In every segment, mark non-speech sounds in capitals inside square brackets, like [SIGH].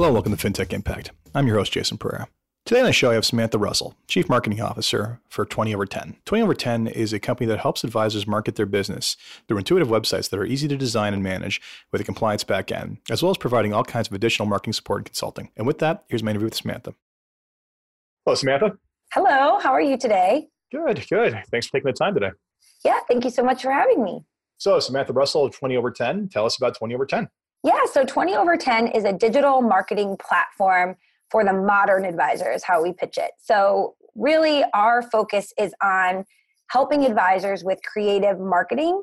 Hello and welcome to FinTech Impact. I'm your host, Jason Pereira. Today on the show, I have Samantha Russell, Chief Marketing Officer for 20 over 10. 20 over 10 is a company that helps advisors market their business through intuitive websites that are easy to design and manage with a compliance backend, as well as providing all kinds of additional marketing support and consulting. And with that, here's my interview with Samantha. Hello, Samantha. Hello, how are you today? Good, good. Thanks for taking the time today. Yeah, thank you so much for having me. So, Samantha Russell, of 20 over 10. Tell us about 20 over 10. Yeah, so 20 over 10 is a digital marketing platform for the modern advisors, how we pitch it. So, really, our focus is on helping advisors with creative marketing.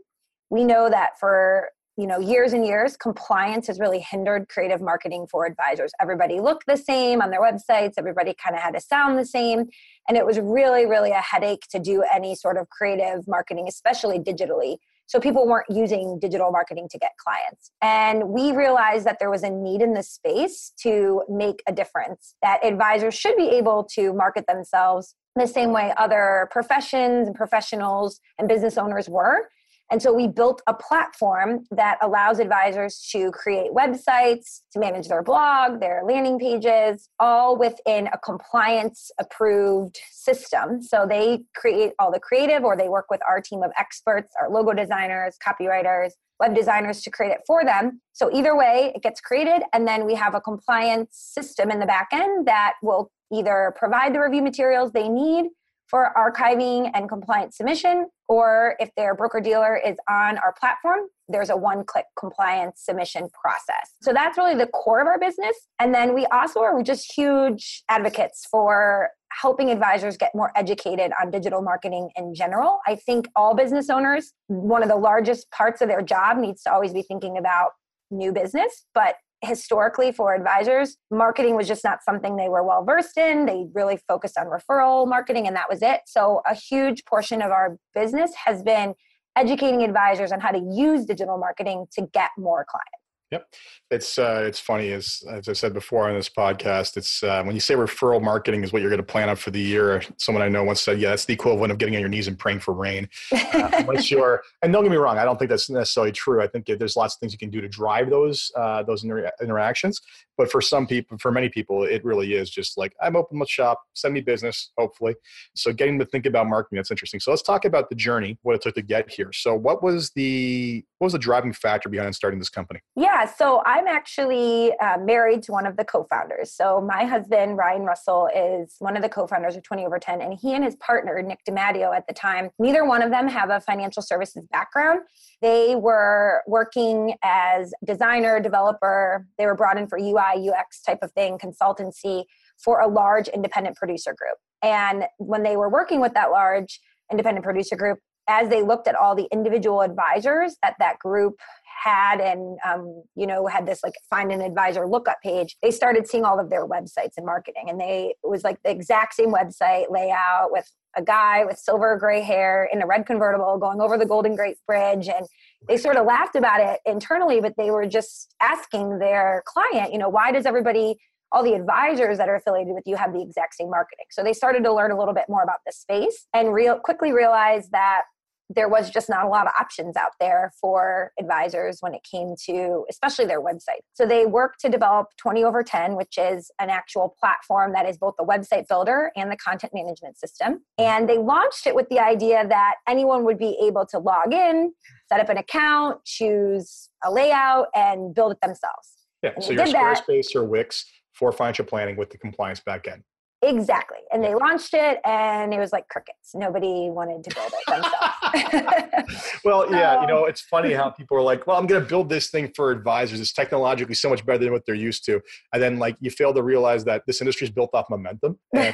We know that for you know years and years compliance has really hindered creative marketing for advisors everybody looked the same on their websites everybody kind of had to sound the same and it was really really a headache to do any sort of creative marketing especially digitally so people weren't using digital marketing to get clients. And we realized that there was a need in this space to make a difference, that advisors should be able to market themselves the same way other professions and professionals and business owners were. And so we built a platform that allows advisors to create websites, to manage their blog, their landing pages, all within a compliance approved system. So they create all the creative or they work with our team of experts, our logo designers, copywriters, web designers to create it for them. So either way, it gets created and then we have a compliance system in the back end that will either provide the review materials they need for archiving and compliance submission, or if their broker dealer is on our platform, there's a one click compliance submission process. So that's really the core of our business. And then we also are just huge advocates for helping advisors get more educated on digital marketing in general. I think all business owners, one of the largest parts of their job needs to always be thinking about new business, but historically for advisors, marketing was just not something they were well versed in. They really focused on referral marketing and that was it. So, a huge portion of our business has been educating advisors on how to use digital marketing to get more clients. Yep, it's uh, it's funny as as I said before on this podcast. It's uh, when you say referral marketing is what you're going to plan on for the year. Someone I know once said, "Yeah, that's the equivalent of getting on your knees and praying for rain." Uh, unless [LAUGHS] you're, and don't get me wrong, I don't think that's necessarily true. I think there's lots of things you can do to drive those uh, those inter- interactions. But for some people, for many people, it really is just like I'm open with shop, send me business, hopefully. So getting to think about marketing that's interesting. So let's talk about the journey, what it took to get here. So what was the what was the driving factor behind starting this company? Yeah, so I'm actually uh, married to one of the co-founders. So my husband Ryan Russell is one of the co-founders of 20 over 10, and he and his partner Nick DiMatteo at the time, neither one of them have a financial services background. They were working as designer, developer. They were brought in for UI, UX type of thing, consultancy for a large independent producer group. And when they were working with that large independent producer group, as they looked at all the individual advisors that that group had and um, you know had this like find an advisor lookup page they started seeing all of their websites and marketing. And they it was like the exact same website layout with a guy with silver gray hair in a red convertible going over the golden gate bridge. And they sort of laughed about it internally but they were just asking their client you know why does everybody all the advisors that are affiliated with you have the exact same marketing? So they started to learn a little bit more about the space and real quickly realized that there was just not a lot of options out there for advisors when it came to especially their website. So they worked to develop 20 over 10, which is an actual platform that is both the website builder and the content management system. And they launched it with the idea that anyone would be able to log in, set up an account, choose a layout, and build it themselves. Yeah, so your Squarespace or Wix for financial planning with the compliance backend. Exactly. And they launched it and it was like crickets. Nobody wanted to build it themselves. [LAUGHS] well, yeah, you um, know, it's funny how [LAUGHS] people are like, well, I'm going to build this thing for advisors. It's technologically so much better than what they're used to. And then, like, you fail to realize that this industry is built off momentum. [LAUGHS]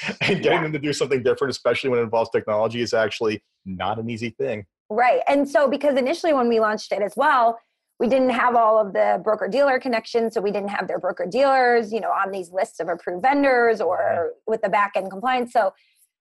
And, and getting yeah. them to do something different, especially when it involves technology, is actually not an easy thing. Right. And so, because initially when we launched it as well, we didn't have all of the broker dealer connections so we didn't have their broker dealers you know on these lists of approved vendors or with the back end compliance so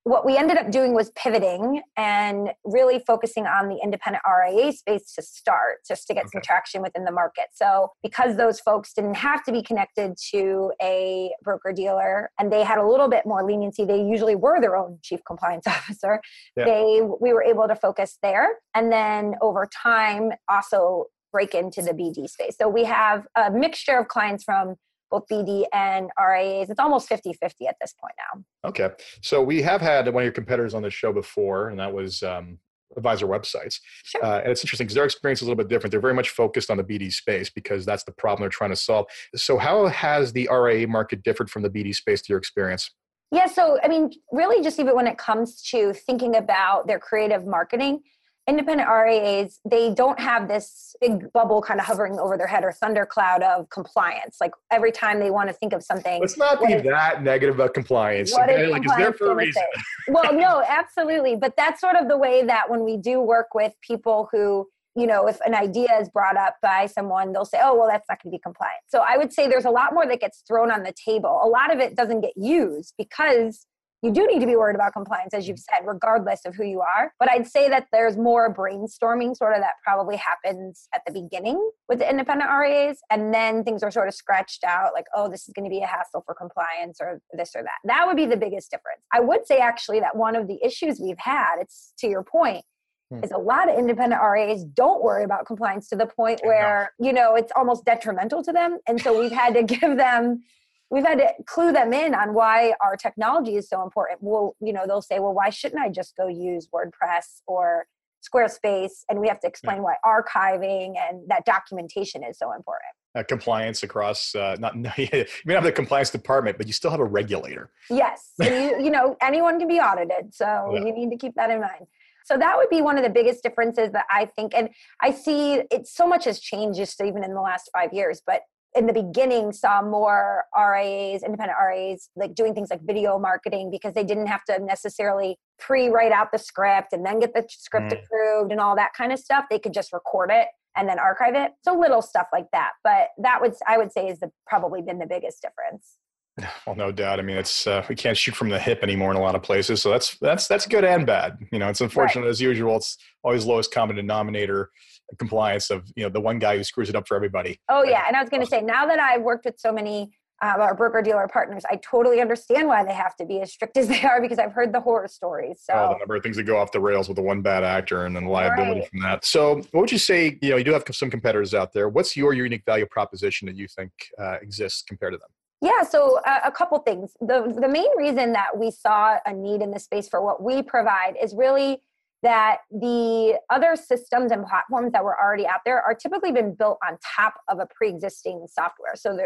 what we ended up doing was pivoting and really focusing on the independent RIA space to start, just to get okay. some traction within the market. So, because those folks didn't have to be connected to a broker dealer and they had a little bit more leniency, they usually were their own chief compliance [LAUGHS] officer. Yeah. They we were able to focus there, and then over time, also break into the BD space. So we have a mixture of clients from both BD and RIAs. It's almost 50 50 at this point now. Okay. So we have had one of your competitors on the show before, and that was um, advisor websites. Sure. Uh, and it's interesting because their experience is a little bit different. They're very much focused on the BD space because that's the problem they're trying to solve. So, how has the RIA market differed from the BD space to your experience? Yeah, so I mean, really, just even when it comes to thinking about their creative marketing, independent RIAs, they don't have this big bubble kind of hovering over their head or thundercloud of compliance. Like every time they want to think of something. Let's not be is, that negative about compliance. What is like, compliance there for a reason. well, no, absolutely. But that's sort of the way that when we do work with people who, you know, if an idea is brought up by someone, they'll say, oh, well, that's not going to be compliant. So I would say there's a lot more that gets thrown on the table. A lot of it doesn't get used because you do need to be worried about compliance, as you've said, regardless of who you are. But I'd say that there's more brainstorming sort of that probably happens at the beginning with the independent RIAs. And then things are sort of scratched out like, oh, this is going to be a hassle for compliance or this or that. That would be the biggest difference. I would say actually that one of the issues we've had, it's to your point, Hmm. is a lot of independent RAs don't worry about compliance to the point where, you know, it's almost detrimental to them. And so we've had to [LAUGHS] give them we've had to clue them in on why our technology is so important. Well, you know, they'll say, well, why shouldn't I just go use WordPress or Squarespace? And we have to explain yeah. why archiving and that documentation is so important. Uh, compliance across uh, not [LAUGHS] you may not have the compliance department, but you still have a regulator. Yes, [LAUGHS] you, you know anyone can be audited, so yeah. you need to keep that in mind. So that would be one of the biggest differences that I think, and I see it so much has changed just even in the last five years. But in the beginning saw more RIAs, independent RIAs, like doing things like video marketing because they didn't have to necessarily pre-write out the script and then get the script mm. approved and all that kind of stuff. They could just record it and then archive it. So little stuff like that. But that would I would say is the probably been the biggest difference. [SIGHS] Well, no doubt. I mean, it's uh, we can't shoot from the hip anymore in a lot of places, so that's that's that's good and bad. You know, it's unfortunate right. as usual. It's always lowest common denominator compliance of you know the one guy who screws it up for everybody. Oh yeah, and I was going to say now that I've worked with so many uh, our broker dealer partners, I totally understand why they have to be as strict [LAUGHS] as they are because I've heard the horror stories. So oh, the number of things that go off the rails with the one bad actor and then liability right. from that. So what would you say? You know, you do have some competitors out there. What's your unique value proposition that you think uh, exists compared to them? Yeah, so uh, a couple things. The the main reason that we saw a need in this space for what we provide is really that the other systems and platforms that were already out there are typically been built on top of a pre-existing software. So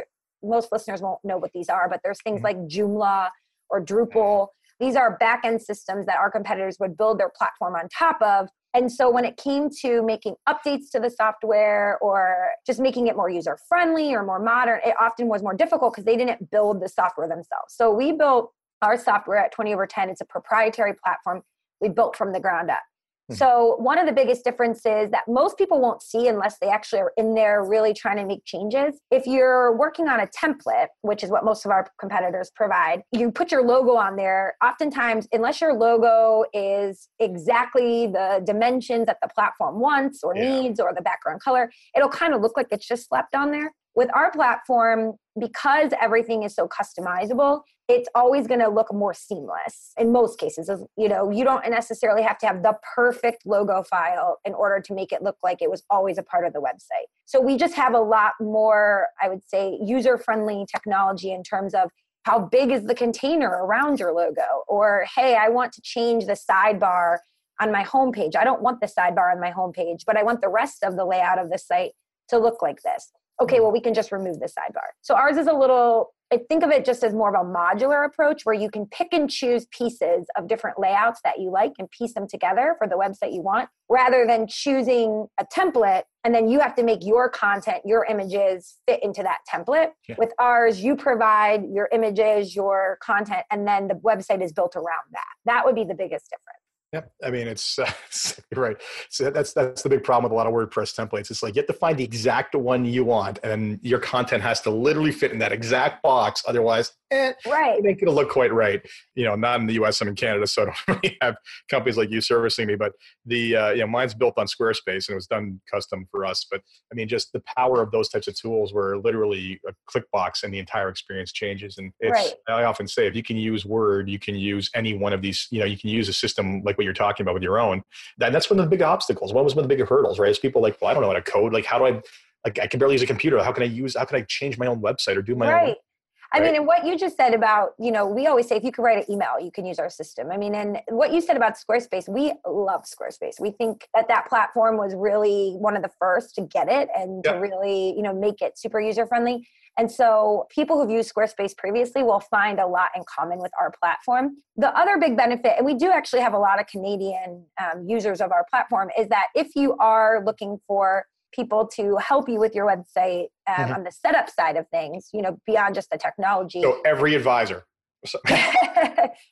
most listeners won't know what these are, but there's things mm-hmm. like Joomla or Drupal. These are back-end systems that our competitors would build their platform on top of. And so when it came to making updates to the software or just making it more user friendly or more modern, it often was more difficult because they didn't build the software themselves. So we built our software at 20 over 10. It's a proprietary platform we built from the ground up. Hmm. So, one of the biggest differences that most people won't see unless they actually are in there really trying to make changes, if you're working on a template, which is what most of our competitors provide, you put your logo on there. Oftentimes, unless your logo is exactly the dimensions that the platform wants or yeah. needs or the background color, it'll kind of look like it's just slapped on there with our platform because everything is so customizable it's always going to look more seamless in most cases you know you don't necessarily have to have the perfect logo file in order to make it look like it was always a part of the website. So we just have a lot more i would say user friendly technology in terms of how big is the container around your logo? Or hey i want to change the sidebar on my homepage. I don't want the sidebar on my homepage but i want the rest of the layout of the site to look like this. Okay, hmm. well, we can just remove the sidebar. So ours is a little, I think of it just as more of a modular approach where you can pick and choose pieces of different layouts that you like and piece them together for the website you want, rather than choosing a template and then you have to make your content, your images fit into that template. Yeah. With ours, you provide your images, your content, and then the website is built around that. That would be the biggest difference. Yep. I mean, it's [LAUGHS] uh, right. So that's that's the big problem with a lot of WordPress templates. It's like you have to find the exact one you want, and your content has to literally fit in that exact box. Otherwise, eh, right, it ain't gonna look quite right. You know, not in the U.S. I'm in Canada, so I don't [LAUGHS] really have companies like you servicing me. But the uh, you know, mine's built on Squarespace and it was done custom for us. But I mean, just the power of those types of tools, where literally a click box and the entire experience changes. And it's right. I often say, if you can use Word, you can use any one of these. You know, you can use a system like what you're talking about with your own. That, that's one of the big obstacles. What was one of the bigger hurdles, right? Is people like, well, I don't know how to code. Like, how do I like I can barely use a computer. How can I use? How can I change my own website or do my right. own? I mean, and what you just said about, you know, we always say if you could write an email, you can use our system. I mean, and what you said about Squarespace, we love Squarespace. We think that that platform was really one of the first to get it and to really, you know, make it super user friendly. And so people who've used Squarespace previously will find a lot in common with our platform. The other big benefit, and we do actually have a lot of Canadian um, users of our platform, is that if you are looking for people to help you with your website um, mm-hmm. on the setup side of things, you know, beyond just the technology. So every advisor. [LAUGHS] [LAUGHS]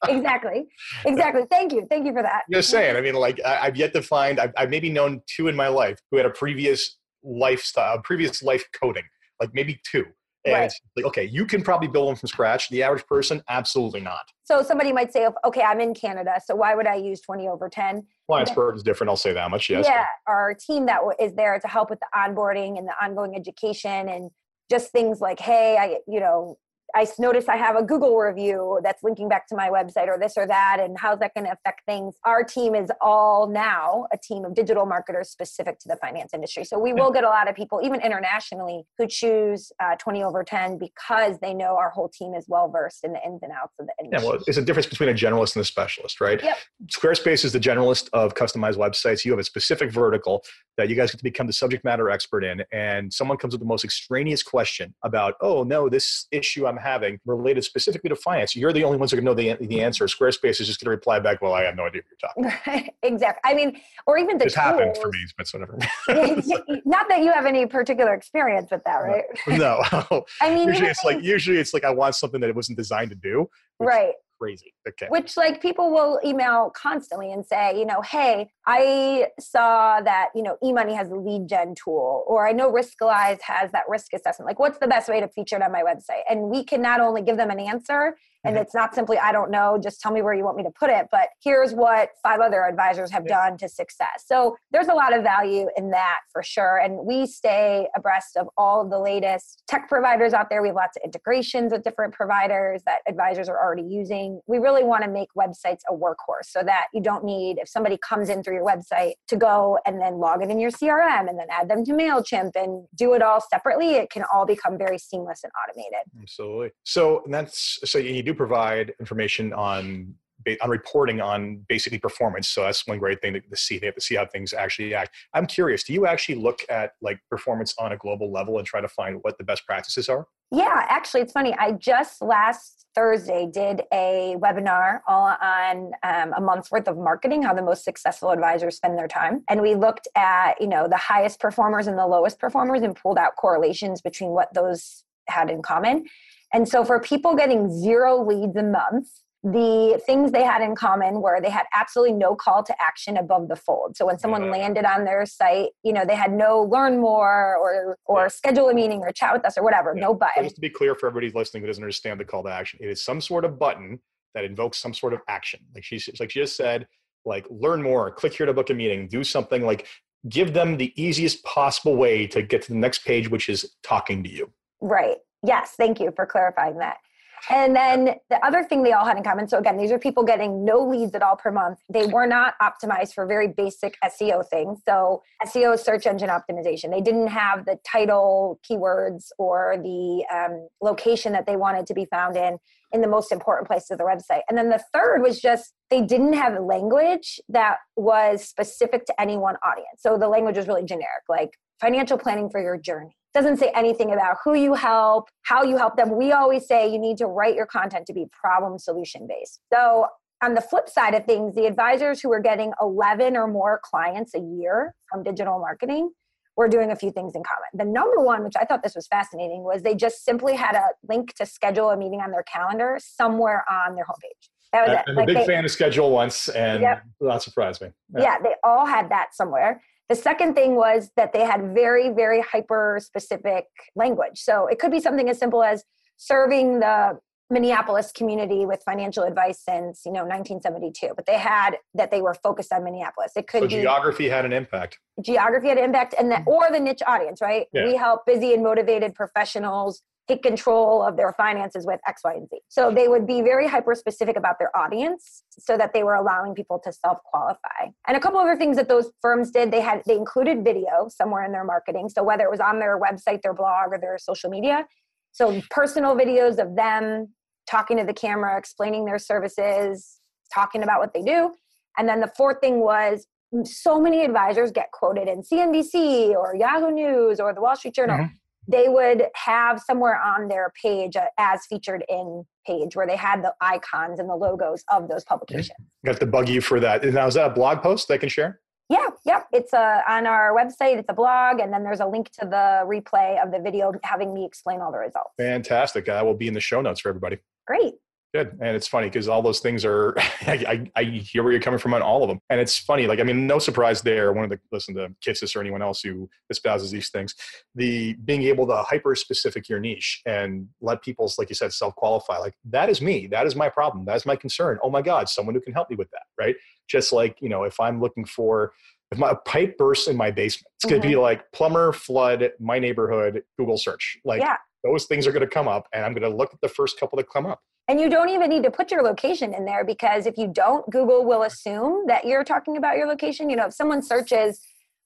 exactly. Exactly. Thank you. Thank you for that. Just saying. I mean, like I, have yet to find. I've, I've, maybe known two in my life who had a previous lifestyle, previous life coding, like maybe two. And right. it's like, okay, you can probably build one from scratch. The average person, absolutely not. So somebody might say, okay, I'm in Canada, so why would I use 20 over 10? Client's burden is different. I'll say that much. Yes. Yeah, our team that is there to help with the onboarding and the ongoing education and just things like, hey, I, you know, I notice I have a Google review that's linking back to my website or this or that, and how's that going to affect things? Our team is all now a team of digital marketers specific to the finance industry. So we will get a lot of people, even internationally, who choose uh, 20 over 10 because they know our whole team is well versed in the ins and outs of the industry. Yeah, well, it's a difference between a generalist and a specialist, right? Yep. Squarespace is the generalist of customized websites. You have a specific vertical that you guys get to become the subject matter expert in, and someone comes with the most extraneous question about, oh, no, this issue I'm having related specifically to finance, you're the only ones who can know the, the answer. Squarespace is just going to reply back, well, I have no idea what you're talking about. [LAUGHS] exactly. I mean, or even the It's happened for me, but whatever. [LAUGHS] Not that you have any particular experience with that, right? No. [LAUGHS] no. I mean, usually it's like, usually it's like I want something that it wasn't designed to do. Right crazy. Okay. Which like people will email constantly and say, you know, hey, I saw that, you know, eMoney has a lead gen tool, or I know Riskalyze has that risk assessment. Like, what's the best way to feature it on my website? And we can not only give them an answer, and mm-hmm. it's not simply, I don't know, just tell me where you want me to put it, but here's what five other advisors have done to success. So there's a lot of value in that for sure. And we stay abreast of all of the latest tech providers out there. We have lots of integrations with different providers that advisors are already using. We really want to make websites a workhorse so that you don't need, if somebody comes in through your website, to go and then log it in your CRM and then add them to MailChimp and do it all separately. It can all become very seamless and automated. Absolutely. So that's, so you do provide information on on reporting on basically performance. So that's one great thing to, to, see. They have to see how things actually act. I'm curious, do you actually look at like performance on a global level and try to find what the best practices are? Yeah, actually, it's funny. I just last Thursday did a webinar all on um, a month's worth of marketing, how the most successful advisors spend their time. And we looked at, you know, the highest performers and the lowest performers and pulled out correlations between what those had in common. And so for people getting zero leads a month, the things they had in common were they had absolutely no call to action above the fold. So when someone yeah. landed on their site, you know, they had no learn more or or yeah. schedule a meeting or chat with us or whatever, yeah. no button. Just to be clear for everybody listening who doesn't understand the call to action, it is some sort of button that invokes some sort of action. Like she like she just said, like learn more, click here to book a meeting, do something like give them the easiest possible way to get to the next page, which is talking to you. Right. Yes, thank you for clarifying that. And then the other thing they all had in common so, again, these are people getting no leads at all per month. They were not optimized for very basic SEO things. So, SEO is search engine optimization. They didn't have the title keywords or the um, location that they wanted to be found in in the most important place of the website. And then the third was just they didn't have language that was specific to any one audience. So, the language was really generic, like financial planning for your journey doesn't say anything about who you help, how you help them. We always say you need to write your content to be problem solution based. So, on the flip side of things, the advisors who are getting 11 or more clients a year from digital marketing were doing a few things in common. The number one, which I thought this was fascinating, was they just simply had a link to schedule a meeting on their calendar somewhere on their homepage. That was I'm it. a big they, fan of ScheduleOnce, and yep. that surprised me. Yeah. yeah, they all had that somewhere. The second thing was that they had very, very hyper specific language. So it could be something as simple as serving the Minneapolis community with financial advice since you know 1972, but they had that they were focused on Minneapolis. It could so be geography had an impact. Geography had an impact, and the, mm-hmm. or the niche audience, right? Yeah. We help busy and motivated professionals take control of their finances with X, Y, and Z. So they would be very hyper specific about their audience so that they were allowing people to self qualify. And a couple other things that those firms did, they had they included video somewhere in their marketing. So whether it was on their website, their blog, or their social media. So personal videos of them talking to the camera, explaining their services, talking about what they do. And then the fourth thing was so many advisors get quoted in CNBC or Yahoo News or the Wall Street Journal. Mm-hmm they would have somewhere on their page uh, as featured in page where they had the icons and the logos of those publications. Got to bug you for that. Now, is that a blog post they can share? Yeah, yep. It's uh, on our website. It's a blog, and then there's a link to the replay of the video having me explain all the results. Fantastic. That will be in the show notes for everybody. Great. Good. And it's funny because all those things are, [LAUGHS] I, I, I, hear where you're coming from on all of them. And it's funny. Like, I mean, no surprise there. One of the, listen to Kitces or anyone else who espouses these things, the being able to hyper specific your niche and let people's, like you said, self qualify. Like, that is me. That is my problem. That is my concern. Oh my God, someone who can help me with that. Right. Just like, you know, if I'm looking for, if my pipe bursts in my basement, it's mm-hmm. going to be like plumber, flood, my neighborhood, Google search. Like, yeah. Those things are going to come up and I'm going to look at the first couple that come up and you don't even need to put your location in there because if you don't, Google will assume that you're talking about your location. You know, if someone searches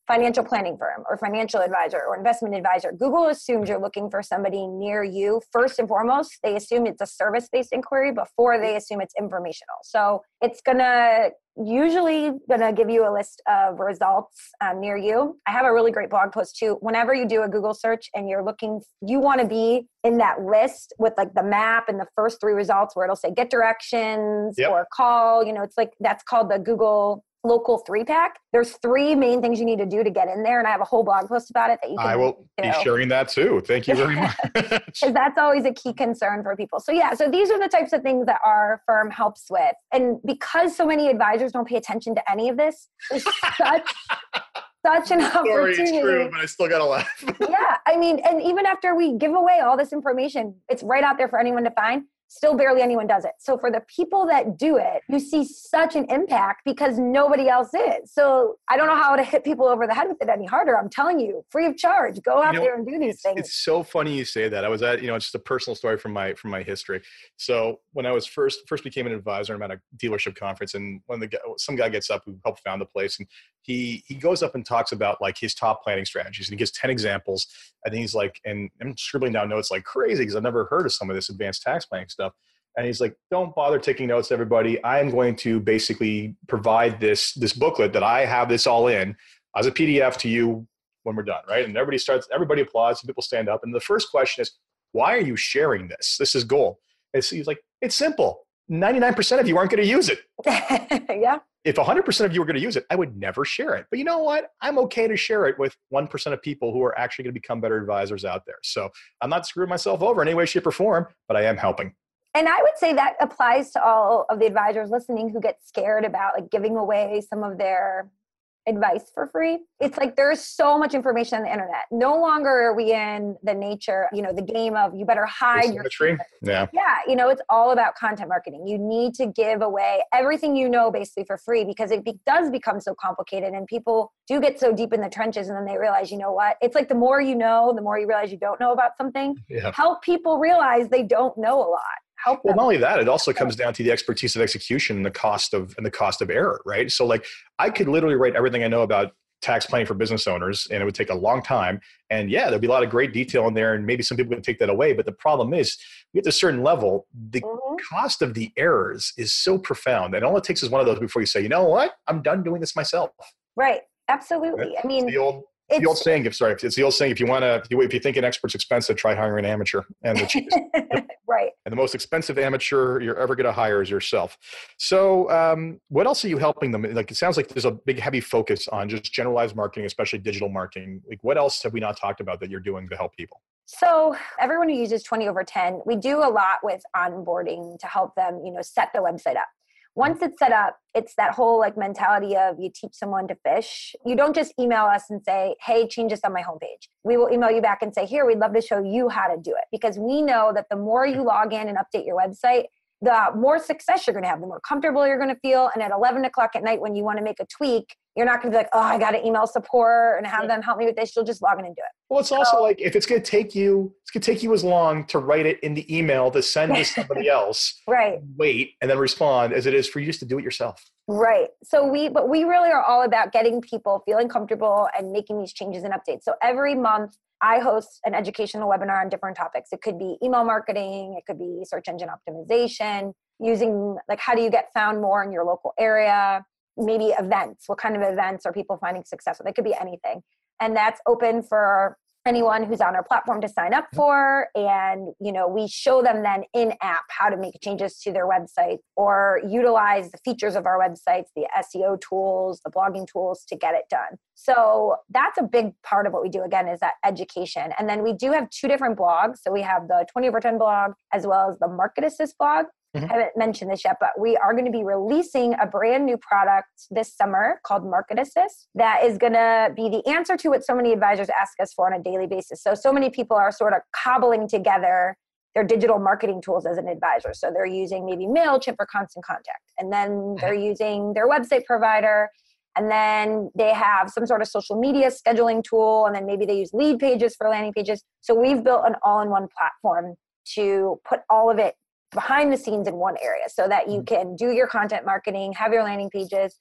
financial planning firm or financial advisor or investment advisor, Google assumes you're looking for somebody near you. First and foremost, they assume it's a service based inquiry before they assume it's informational. So it's going to usually going to give you a list of results um, near you. I have a really great blog post too. Whenever you do a Google search and you're looking, you want to be in that list with like the map and the first three results where it'll say get directions yep. or call. You know, it's like that's called the Google local three pack. There's three main things you need to do to get in there, and I have a whole blog post about it that you can. I will do. be sharing that too. Thank you very [LAUGHS] much. Because that's always a key concern for people. So yeah, so these are the types of things that our firm helps with, and because so many advisors don't pay attention to any of this, there's such. [LAUGHS] Such an opportunity. Sorry, it's true, but I still gotta laugh. [LAUGHS] yeah, I mean, and even after we give away all this information, it's right out there for anyone to find still barely anyone does it. So for the people that do it, you see such an impact because nobody else is. So I don't know how to [LAUGHS] hit people over the head with it any harder. I'm telling you, free of charge. Go out you know, there and do these it's, things. It's so funny you say that. I was at, you know, it's just a personal story from my from my history. So when I was first first became an advisor, I'm at a dealership conference, and when the some guy gets up who helped found the place, and he he goes up and talks about like his top planning strategies, and he gives ten examples. I think he's like, and I'm scribbling down notes like crazy because I've never heard of some of this advanced tax planning stuff and he's like don't bother taking notes everybody. I'm going to basically provide this this booklet that i have this all in as a pdf to you when we're done right? And everybody starts everybody applauds and people stand up and the first question is why are you sharing this? This is gold. And he's like it's simple. 99% of you aren't going to use it. [LAUGHS] Yeah if 100% of you were going to use it i would never share it. But you know what? I'm okay to share it with 1% of people who are actually going to become better advisors out there. So i'm not screwing myself over in any way shape or form but i am helping. And i would say that applies to all of the advisors listening who get scared about like giving away some of their advice for free. It's like there's so much information on the internet. No longer are we in the nature, you know, the game of you better hide your tree. Yeah. Yeah. You know, it's all about content marketing. You need to give away everything you know basically for free because it be- does become so complicated and people do get so deep in the trenches and then they realize, you know what? It's like the more you know, the more you realize you don't know about something. Yeah. Help people realize they don't know a lot help well not only that it also comes down to the expertise of execution and the cost of and the cost of error right? So like i could literally write everything i know about tax planning for business owners and it would take a long time. And yeah there'd be a lot of great detail in there and maybe some people would take that away. But the problem is we get to a certain level the mm-hmm. cost of the errors is so profound and all it takes is one of those before you say you know what? I'm done doing this myself. Right. Absolutely. I mean the old it's, the old saying, if sorry, it's the old saying, if you want to, if you, if you think an expert's expensive, try hiring an amateur. And the cheapest, [LAUGHS] right. And the most expensive amateur you're ever going to hire is yourself. So, um, what else are you helping them? Like, it sounds like there's a big, heavy focus on just generalized marketing, especially digital marketing. Like, what else have we not talked about that you're doing to help people? So everyone who uses 20 over 10, we do a lot with onboarding to help them, you know, set their website up once it's set up it's that whole like mentality of you teach someone to fish. You don't just email us and say hey change this on my homepage. We will email you back and say here we'd love to show you how to do it. Because we know that the more you log in and update your website the more success you're going to have, the more comfortable you're going to feel. And at 11 o'clock at night, when you want to make a tweak, you're not going to be like, oh, I got to email support and have them help me with this. You'll just log in and do it. Well, it's also like if it's going to take you, it's going to take you as long to write it in the email to send to [LAUGHS] somebody else, right? Wait and then respond as it is for you just to do it yourself. Right. So we, but we really are all about getting people feeling comfortable and making these changes and updates. So every month I host an educational webinar on different topics. It could be email marketing, it could be search engine optimization, using like how do you get found more in your local area, maybe events. What kind of events are people finding success with? It could be anything. And that's open for anyone who's on our platform to sign up for. And you know we show them then in app how to make changes to their website or utilize the features of our websites the seo tools the blogging tools to get it done. So that's a big part of what we do again is that education. And then we do have two different blogs. So we have the 20 over 10 blog as well as the market assist blog Mm-hmm. I haven't mentioned this yet, but we are going to be releasing a brand new product this summer called Market Assist that is going to be the answer to what so many advisors ask us for on a daily basis. So, so many people are sort of cobbling together their digital marketing tools as an advisor. So, they're using maybe MailChimp for constant contact, and then mm-hmm. they're using their website provider. And then they have some sort of social media scheduling tool, and then maybe they use Leadpages for landing pages. So, we've built an all in one platform to put all of it behind the scenes in one area so that you mm-hmm. can do your content marketing, have your landing pages,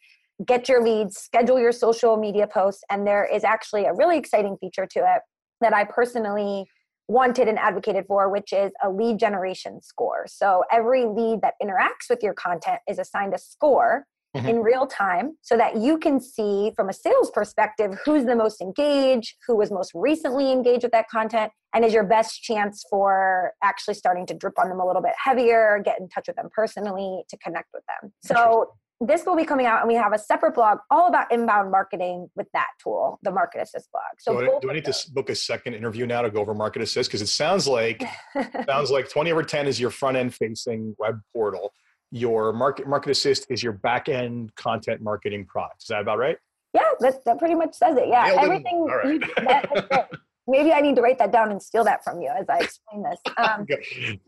get your leads, schedule your social media posts. And there is actually a really exciting feature to it that I personally wanted and advocated for, which is a lead generation score. So every lead that interacts with your content is assigned a score mm-hmm. in real time so that you can see from a sales perspective who's the most engaged, who was most recently engaged with that content, and is your best chance for actually starting to drip on them a little bit heavier, get in touch with them personally to connect with them. So this will be coming out and we have a separate blog all about inbound marketing with that tool the market assist blog so, so do i need those. to book a second interview now to go over market assist because it sounds like [LAUGHS] sounds like 20 over 10 is your front end facing web portal your market market assist is your back end content marketing product. Is that about right? Yeah, that, that pretty much says it. Yeah, Nailed everything. You, that, [LAUGHS] maybe I need to write that down and steal that from you as I explain this. Um,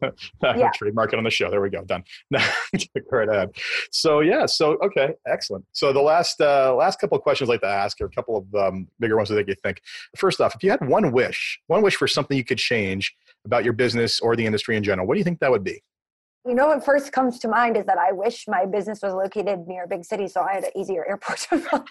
[LAUGHS] [LAUGHS] yeah. Trademark it on the show. There we go. Done. right ahead. So yeah. So okay. Excellent. So the last uh, last couple of questions I'd like to ask are a couple of um, bigger ones that I think you think. First off, if you had one wish, one wish for something you could change about your business or the industry in general, what do you think that would be? You know, what first comes to mind is that I wish my business was located near a big city so I had an easier airport to [LAUGHS] fly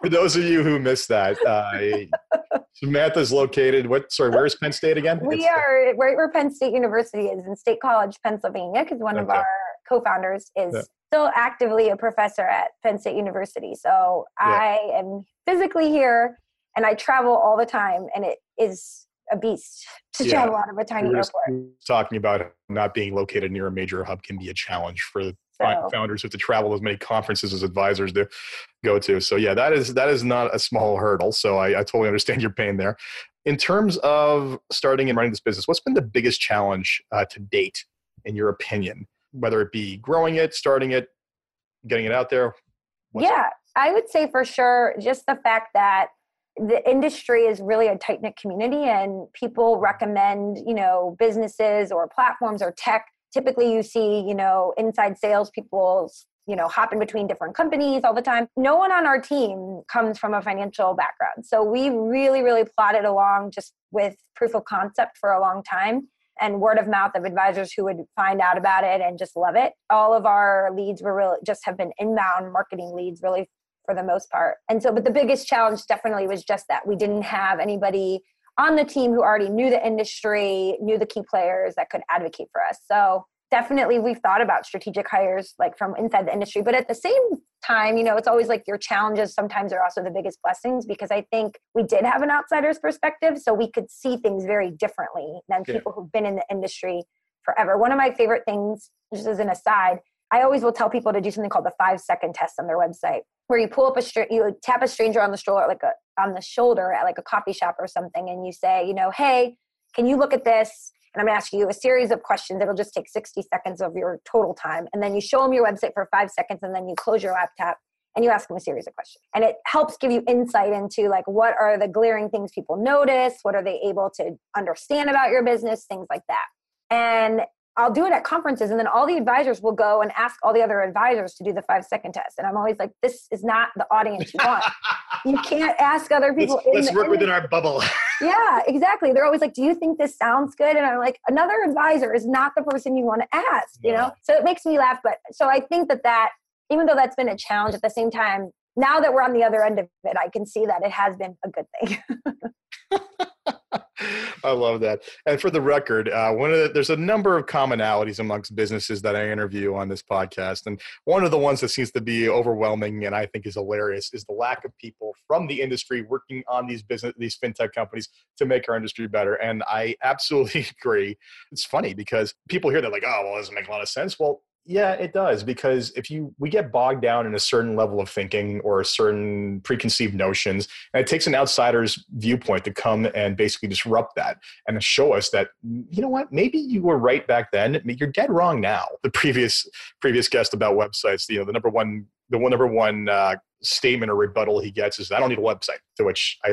For those of you who missed that, uh, Samantha's located, what, sorry, where's Penn State again? We it's, are right where Penn State University is in State College, Pennsylvania, because one okay. of our co founders is yeah. still actively a professor at Penn State University. So yeah. I am physically here and I travel all the time, and it is a beast to yeah. travel out of a tiny we airport. Talking about not being located near a major hub can be a challenge for so. founders who have to travel as many conferences as advisors do go to. So yeah, that is that is not a small hurdle. So I, I totally understand your pain there. In terms of starting and running this business, what's been the biggest challenge uh, to date, in your opinion? Whether it be growing it, starting it, getting it out there. yeah, I would say for sure, just the fact that the industry is really a tight knit community and people recommend, you know, businesses or platforms or tech. Typically, you see, you know, inside sales people, you know, hopping between different companies all the time. No one on our team comes from a financial background. So we really, really plodded along just with proof of concept for a long time and word of mouth of advisors who would find out about it and just love it. All of our leads were really just have been inbound marketing leads really for the most part. And so, but the biggest challenge definitely was just that we didn't have anybody on the team who already knew the industry, knew the key players that could advocate for us. So definitely we've thought about strategic hires like from inside the industry. But at the same time, you know, it's always like your challenges sometimes are also the biggest blessings because I think we did have an outsider's perspective. So we could see things very differently than yeah. people who've been in the industry forever. One of my favorite things, just as an aside, I always will tell people to do something called the five second test on their website, where you pull up a str- you tap a stranger on the stroller, like a on the shoulder at like a coffee shop or something, and you say, you know, hey, can you look at this? And I'm going to ask you a series of questions. It'll just take 60 seconds of your total time, and then you show them your website for five seconds, and then you close your laptop and you ask them a series of questions and it helps give you insight into like what are the glaring things people notice what are they able to understand about your business things like that and I'll do it at conferences, and then all the advisors will go and ask all the other advisors to do the five second test. And I'm always like, this is not the audience you want. [LAUGHS] you can't ask other people. Let's, let's the, work within our bubble. [LAUGHS] yeah, exactly. They're always like, do you think this sounds good? And I'm like, another advisor is not the person you want to ask, you know? So it makes me laugh. But so I think that that, even though that's been a challenge at the same time, now that we're on the other end of it, I can see that it has been a good thing. [LAUGHS] I love that. And for the record, uh, one of the, there's a number of commonalities amongst businesses that I interview on this podcast, and one of the ones that seems to be overwhelming and I think is hilarious is the lack of people from the industry working on these business these fintech companies to make our industry better. And I absolutely [LAUGHS] agree. It's funny because people hear that like, oh, well, it doesn't make a lot of sense. Well, yeah, it does because if you we get bogged down in a certain level of thinking or a certain preconceived notions, and it takes an outsider's viewpoint to come and basically disrupt that and show us that you know what, maybe you were right back then, you're dead wrong now. [LAUGHS] The previous previous guest about websites, you know, the number one the one number one uh, statement or rebuttal he gets is I don't need a website. To which I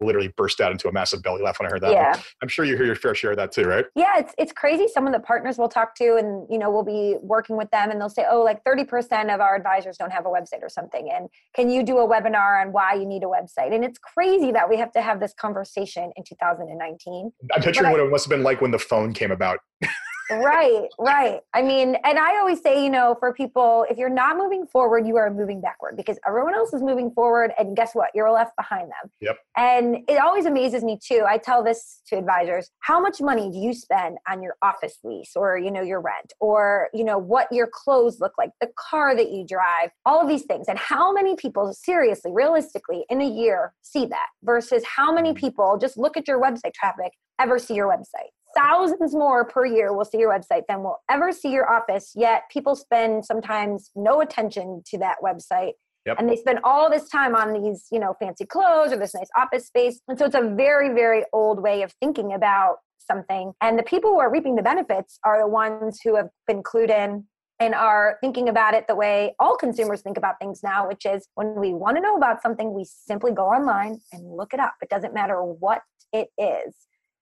literally burst out into a massive belly laugh when I heard that. Yeah. I'm sure you hear your fair share of that too, right? Yeah, it's it's crazy. Some of the partners we'll talk to and you know, we'll be working with them and they'll say, Oh, like 30% of our advisors don't have a website or something. And can you do a webinar on why you need a website? And it's crazy that we have to have this conversation in 2019. I'm picturing what it must have been like when the phone came about. [LAUGHS] right, right. I mean, and I always say, you know, for people, if you're not moving forward, you are moving backward because everyone else is moving forward. And guess what? You're left behind them. Yep. And it always amazes me too. I tell this to advisors how much money do you spend on your office lease or, you know, your rent or, you know, what your clothes look like, the car that you drive, all of these things. And how many people, seriously, realistically, in a year see that versus how many mm. people just look at your website traffic ever see your website thousands more per year will see your website than will ever see your office yet people spend sometimes no attention to that website yep. and they spend all this time on these you know fancy clothes or this nice office space and so it's a very very old way of thinking about something and the people who are reaping the benefits are the ones who have been clued in and are thinking about it the way all consumers think about things now, which is when we want to know about something, we simply go online and look it up. It doesn't matter what it is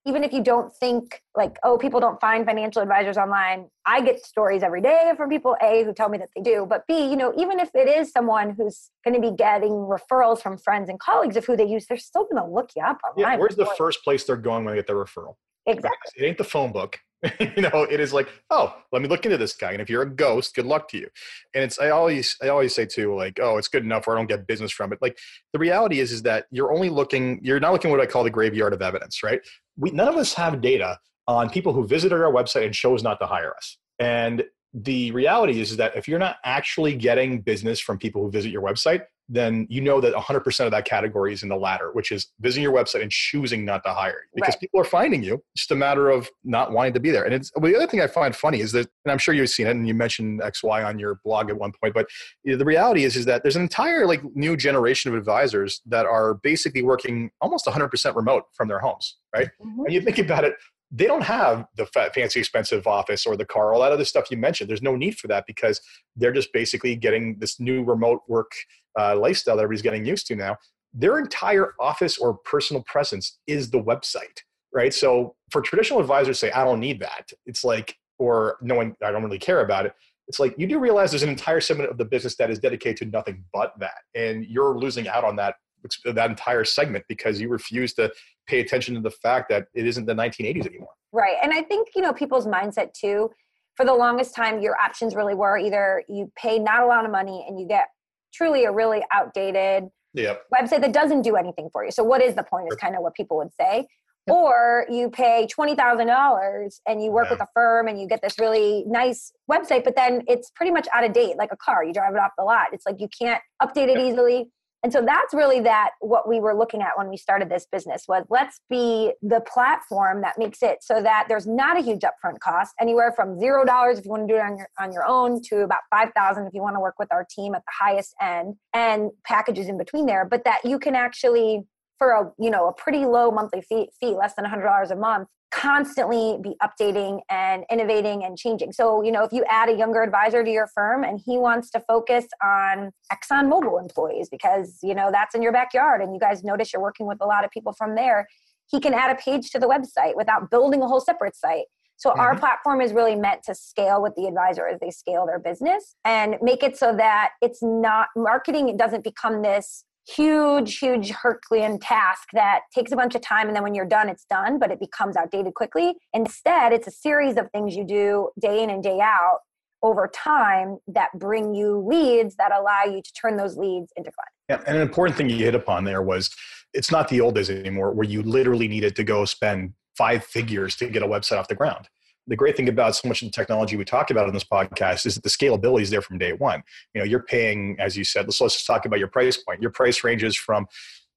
even if you don't think like oh people don't find financial advisors online i get stories every day from people a who tell me that they do but b you know even if it is someone who's going to be getting referrals from friends and colleagues of who they use they're still going to look you up online yeah, where's the first place they're going when they get their referral? Exactly. It ain't the phone book [LAUGHS] you know it is like oh let me look into this guy and if you're a ghost good luck to you. And it's i always i always say too like oh it's good enough or i don't get business from it. Like the reality is is that you're only looking you're not looking what i call the graveyard of evidence right? We none of us have data on people who visited our website and chose not to hire us. And the reality is, is that if you're not actually getting business from people who visit your website then you know that 100% of that category is in the latter, which is visiting your website and choosing not to hire you because right. people are finding you. It's just a matter of not wanting to be there. And it's well, the other thing I find funny is that, and I'm sure you've seen it, and you mentioned XY on your blog at one point, but the reality is, is that there's an entire like new generation of advisors that are basically working almost 100% remote from their homes, right? Mm-hmm. And you think about it, they don't have the fancy expensive office or the car all that other stuff you mentioned there's no need for that because they're just basically getting this new remote work uh, lifestyle that everybody's getting used to now. Their entire office or personal presence is the website right? So for traditional advisors say i don't need that it's like or knowing i don't really care about it it's like you do realize there's an entire segment of the business that is dedicated to nothing but that and you're losing out on that that entire segment because you refuse to pay attention to the fact that it isn't the 1980s anymore. Right. And I think, you know, people's mindset too, for the longest time, your options really were either you pay not a lot of money and you get truly a really outdated yep. website that doesn't do anything for you. So, what is the point? Is kind of what people would say. Yep. Or you pay $20,000 and you work yeah. with a firm and you get this really nice website, but then it's pretty much out of date, like a car. You drive it off the lot. It's like you can't update it easily and so that's really that what we were looking at when we started this business was let's be the platform that makes it so that there's not a huge upfront cost anywhere from zero dollars if you want to do it on your on your own to about five thousand if you want to work with our team at the highest end and packages in between there but that you can actually for a you know a pretty low monthly fee, fee less than $100 a month constantly be updating and innovating and changing. So, you know, if you add a younger advisor to your firm and he wants to focus on exxon ExxonMobil employees because, you know, that's in your backyard and you guys notice you're working with a lot of people from there, he can add a page to the website without building a whole separate site. So mm-hmm. our platform is really meant to scale with the advisor as they scale their business and make it so that it's not marketing, it doesn't become this huge, huge Herculean task that takes a bunch of time and then when you're done, it's done, but it becomes outdated quickly. Instead, it's a series of things you do day in and day out over time that bring you leads that allow you to turn those leads into clients. Yeah, and an important thing you hit upon there was it's not the old days anymore where you literally needed to go spend five figures to get a website off the ground the great thing about so much of the technology we talk about in this podcast is that the scalability is there from day one. You know, you're paying, as you said, let's, let's just talk about your price point. Your price ranges from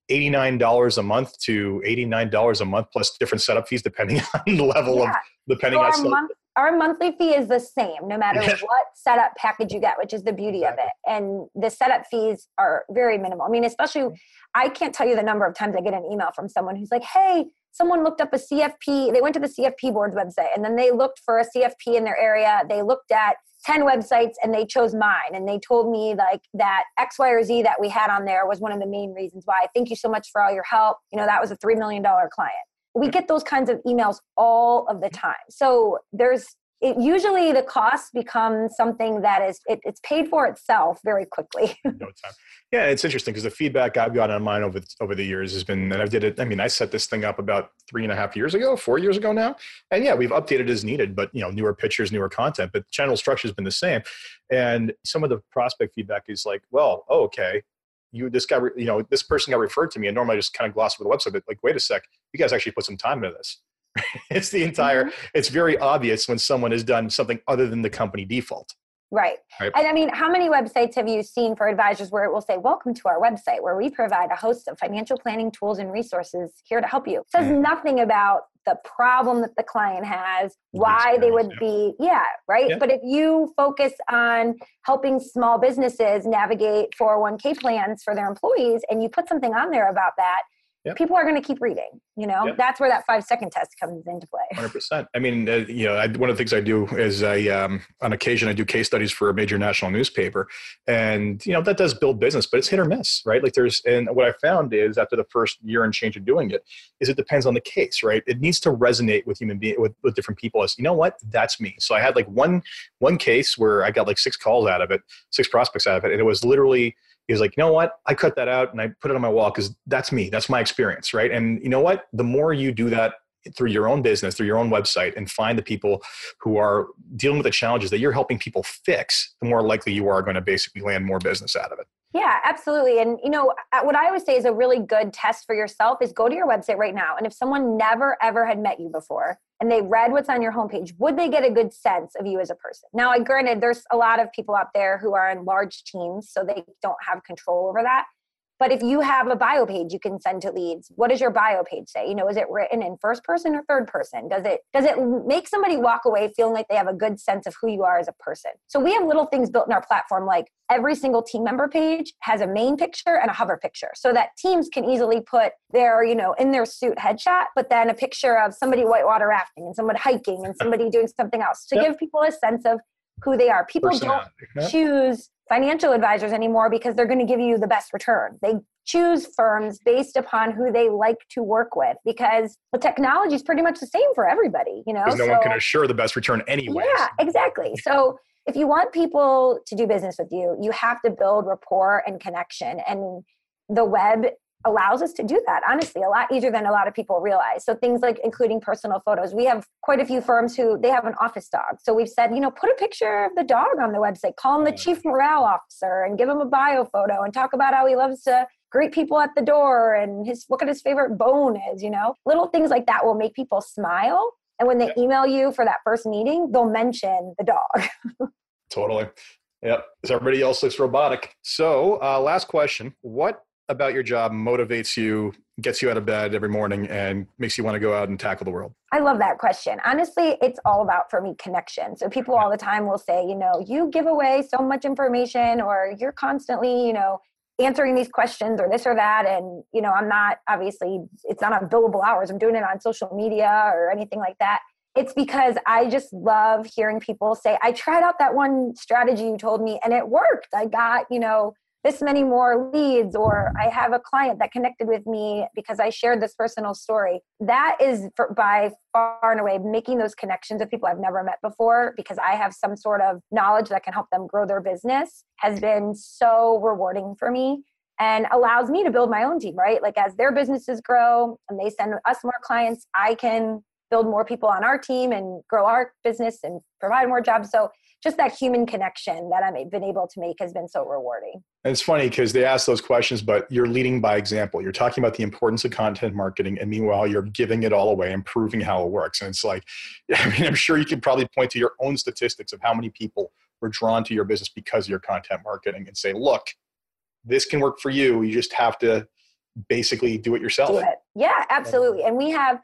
$89 a month to $89 a month plus different setup fees depending [LAUGHS] on the level yeah. of depending so on month, our monthly fee is the same no matter what setup package you get which is the beauty of it. And the setup fees are very minimal. I mean especially mm-hmm. i can't tell you the number of times i get an email from someone who's like hey someone looked up a cfp they went to the cfp board's website and then they looked for a cfp in their area. They looked at 10 websites and they chose mine and they told me like that x y or z that we had on there was one of the main reasons why. Thank you so much for all your help. You know that was a $3 million client we get those kinds of emails all of the mm-hmm. time. So there's it usually the cost becomes something that is it, it's paid for itself very quickly. [LAUGHS] No time yeah it's interesting because the feedback i've gotten on mine over over the years has been and i did it i mean i set this thing up about three and a half years ago four years ago now and yeah we've updated as needed but you know newer pictures newer content but general structure has been the same. And some of the prospect feedback is like well oh, okay you this guy you know this person got referred to me and normally I just kind of gloss over the website but like wait a sec you guys actually put some time into this [LAUGHS] it's the entire mm-hmm. it's very obvious when someone has done something other than the company default Right. right. And I mean, how many websites have you seen for advisors where it will say, Welcome to our website, where we provide a host of financial planning tools and resources here to help you? It says mm. nothing about the problem that the client has, why they would yeah. be, yeah, right? Yeah. But if you focus on helping small businesses navigate 401k plans for their employees and you put something on there about that, Yep. people are going to keep reading you know? Yep. that's where that five second test comes into play. 100% i mean uh, you know I, one of the things i do is i um, on occasion i do case studies for a major national newspaper. And you know that does build business but it's hit or miss right? Like there's and what i found is after the first year and change of doing it is it depends on the case right? It needs to resonate with human being with, with different people as you know what? That's me. So i had like one one case where i got like six calls out of it six prospects out of it and it was literally he was like, you know what? I cut that out and I put it on my wall because that's me. That's my experience, right? And you know what? The more you do that through your own business, through your own website, and find the people who are dealing with the challenges that you're helping people fix, the more likely you are going to basically land more business out of it. Yeah, absolutely. And you know, what I always say is a really good test for yourself is go to your website right now. And if someone never ever had met you before and they read what's on your homepage, would they get a good sense of you as a person? Now, I granted there's a lot of people out there who are in large teams, so they don't have control over that. But if you have a bio page you can send to leads, what does your bio page say? You know, is it written in first person or third person? Does it does it make somebody walk away feeling like they have a good sense of who you are as a person? So we have little things built in our platform like every single team member page has a main picture and a hover picture so that teams can easily put their, you know, in their suit headshot, but then a picture of somebody whitewater rafting and someone hiking and somebody doing something else to yep. give people a sense of who they are. People don't choose financial advisors anymore because they're going to give you the best return. They choose firms based upon who they like to work with because the technology is pretty much the same for everybody, you know. Because no so, one can assure the best return anyway. Yeah, exactly. [LAUGHS] So if you want people to do business with you, you have to build rapport and connection and the web allows us to do that honestly a lot easier than a lot of people realize. So things like including personal photos. We have quite a few firms who they have an office dog. So we've said you know put a picture of the dog on the website. Call him the chief morale officer and give him a bio photo and talk about how he loves to greet people at the door and his what his favorite bone is you know? Little things like that will make people smile. And when they email you for that first meeting they'll mention the dog. [LAUGHS] Totally. Yep. Everybody else looks robotic. So, uh, last question: What about your job motivates you, gets you out of bed every morning, and makes you want to go out and tackle the world? I love that question. Honestly, it's all about for me connection. So people all the time will say, you know, you give away so much information, or you're constantly, you know, answering these questions or this or that and you know i'm not obviously it's not on billable hours i'm doing it on social media or anything like that it's because i just love hearing people say i tried out that one strategy you told me and it worked i got you know this many more leads or i have a client that connected with me because i shared this personal story. That is for, by far and away making those connections with people i've never met before because i have some sort of knowledge that can help them grow their business has been so rewarding for me and allows me to build my own team right? Like as their businesses grow and they send us more clients i can build more people on our team and grow our business and provide more jobs. So just that human connection that I've been able to make has been so rewarding. And it's funny because they ask those questions, but you're leading by example. You're talking about the importance of content marketing, and meanwhile, you're giving it all away and proving how it works. And it's like, [LAUGHS] I mean, I'm sure you can probably point to your own statistics of how many people were drawn to your business because of your content marketing and say, look, this can work for you. You just have to basically do it yourself. Do it. Yeah, absolutely. And we have,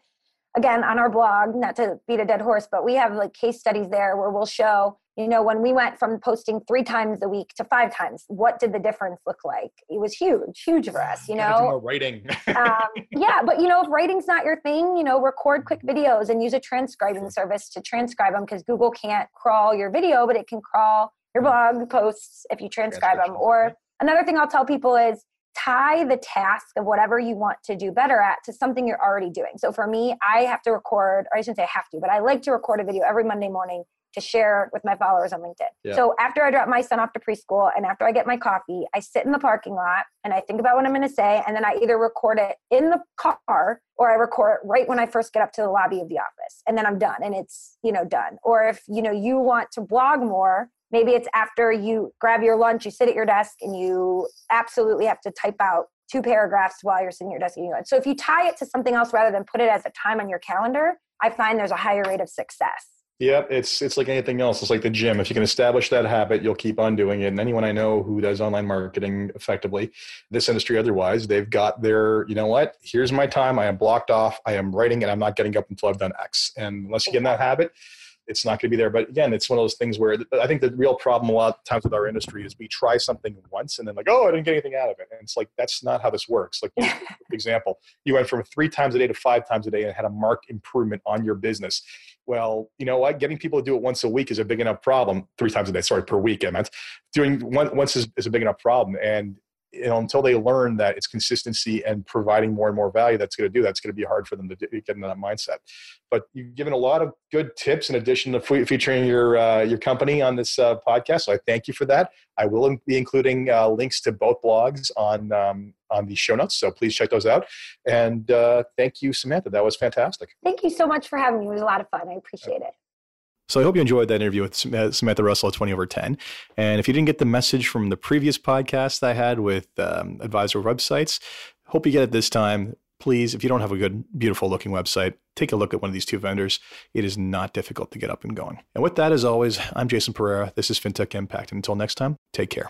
again, on our blog, not to beat a dead horse, but we have like case studies there where we'll show you know when we went from posting three times a week to five times what did the difference look like? It was huge huge for us [SIGHS] you know? writing. Um, yeah but you know if writing's not your thing you know record quick videos and use a transcribing service to transcribe them because google can't crawl your video but it can crawl your mm. blog posts if you transcribe them or another thing i'll tell people is tie the task of whatever you want to do better at to something you're already doing. So for me, I have to record, or I shouldn't say have to, but I like to record a video every Monday morning to share with my followers on LinkedIn. Yeah. So after I drop my son off to preschool and after I get my coffee, I sit in the parking lot and I think about what I'm going to say and then I either record it in the car or I record it right when I first get up to the lobby of the office and then I'm done and it's, you know, done. Or if, you know, you want to blog more, maybe it's after you grab your lunch, you sit at your desk and you absolutely have to type out two paragraphs while you're sitting at your desk eating lunch. So if you tie it to something else rather than put it as a time on your calendar, I find there's a higher rate of success. Yeah, it's it's like anything else. It's like the gym. If you can establish that habit, you'll keep on doing it. And anyone I know who does online marketing effectively, this industry otherwise, they've got their, you know what? Here's my time. I am blocked off. I am writing, and I'm not getting up until I've done X. And unless you get in that habit, it's not going to be there. But again, it's one of those things where I think the real problem a lot of times with our industry is we try something once and then like, oh, I didn't get anything out of it. And it's like that's not how this works. Like [LAUGHS] example, you went from three times a day to five times a day and had a marked improvement on your business well, you know what? Getting people to do it once a week is a big enough problem. Three times a day, sorry, per week. I meant doing one once is, is a big enough problem. And you know, until they learn that it's consistency and providing more and more value that's going to do that's going to be hard for them to get into that mindset. But you've given a lot of good tips in addition to featuring your uh, your company on this uh, podcast so i thank you for that. I will be including uh, links to both blogs on um, on the show notes so please check those out. And uh, thank you samantha. That was fantastic. Thank you so much for having me. It was a lot of fun. I appreciate it so I hope you enjoyed that interview with Samantha Russell at 20 over 10. And if you didn't get the message from the previous podcast I had with um, advisor websites, hope you get it this time. Please, if you don't have a good, beautiful looking website, take a look at one of these two vendors. It is not difficult to get up and going. And with that, as always, I'm Jason Pereira. This is FinTech Impact. And until next time, take care.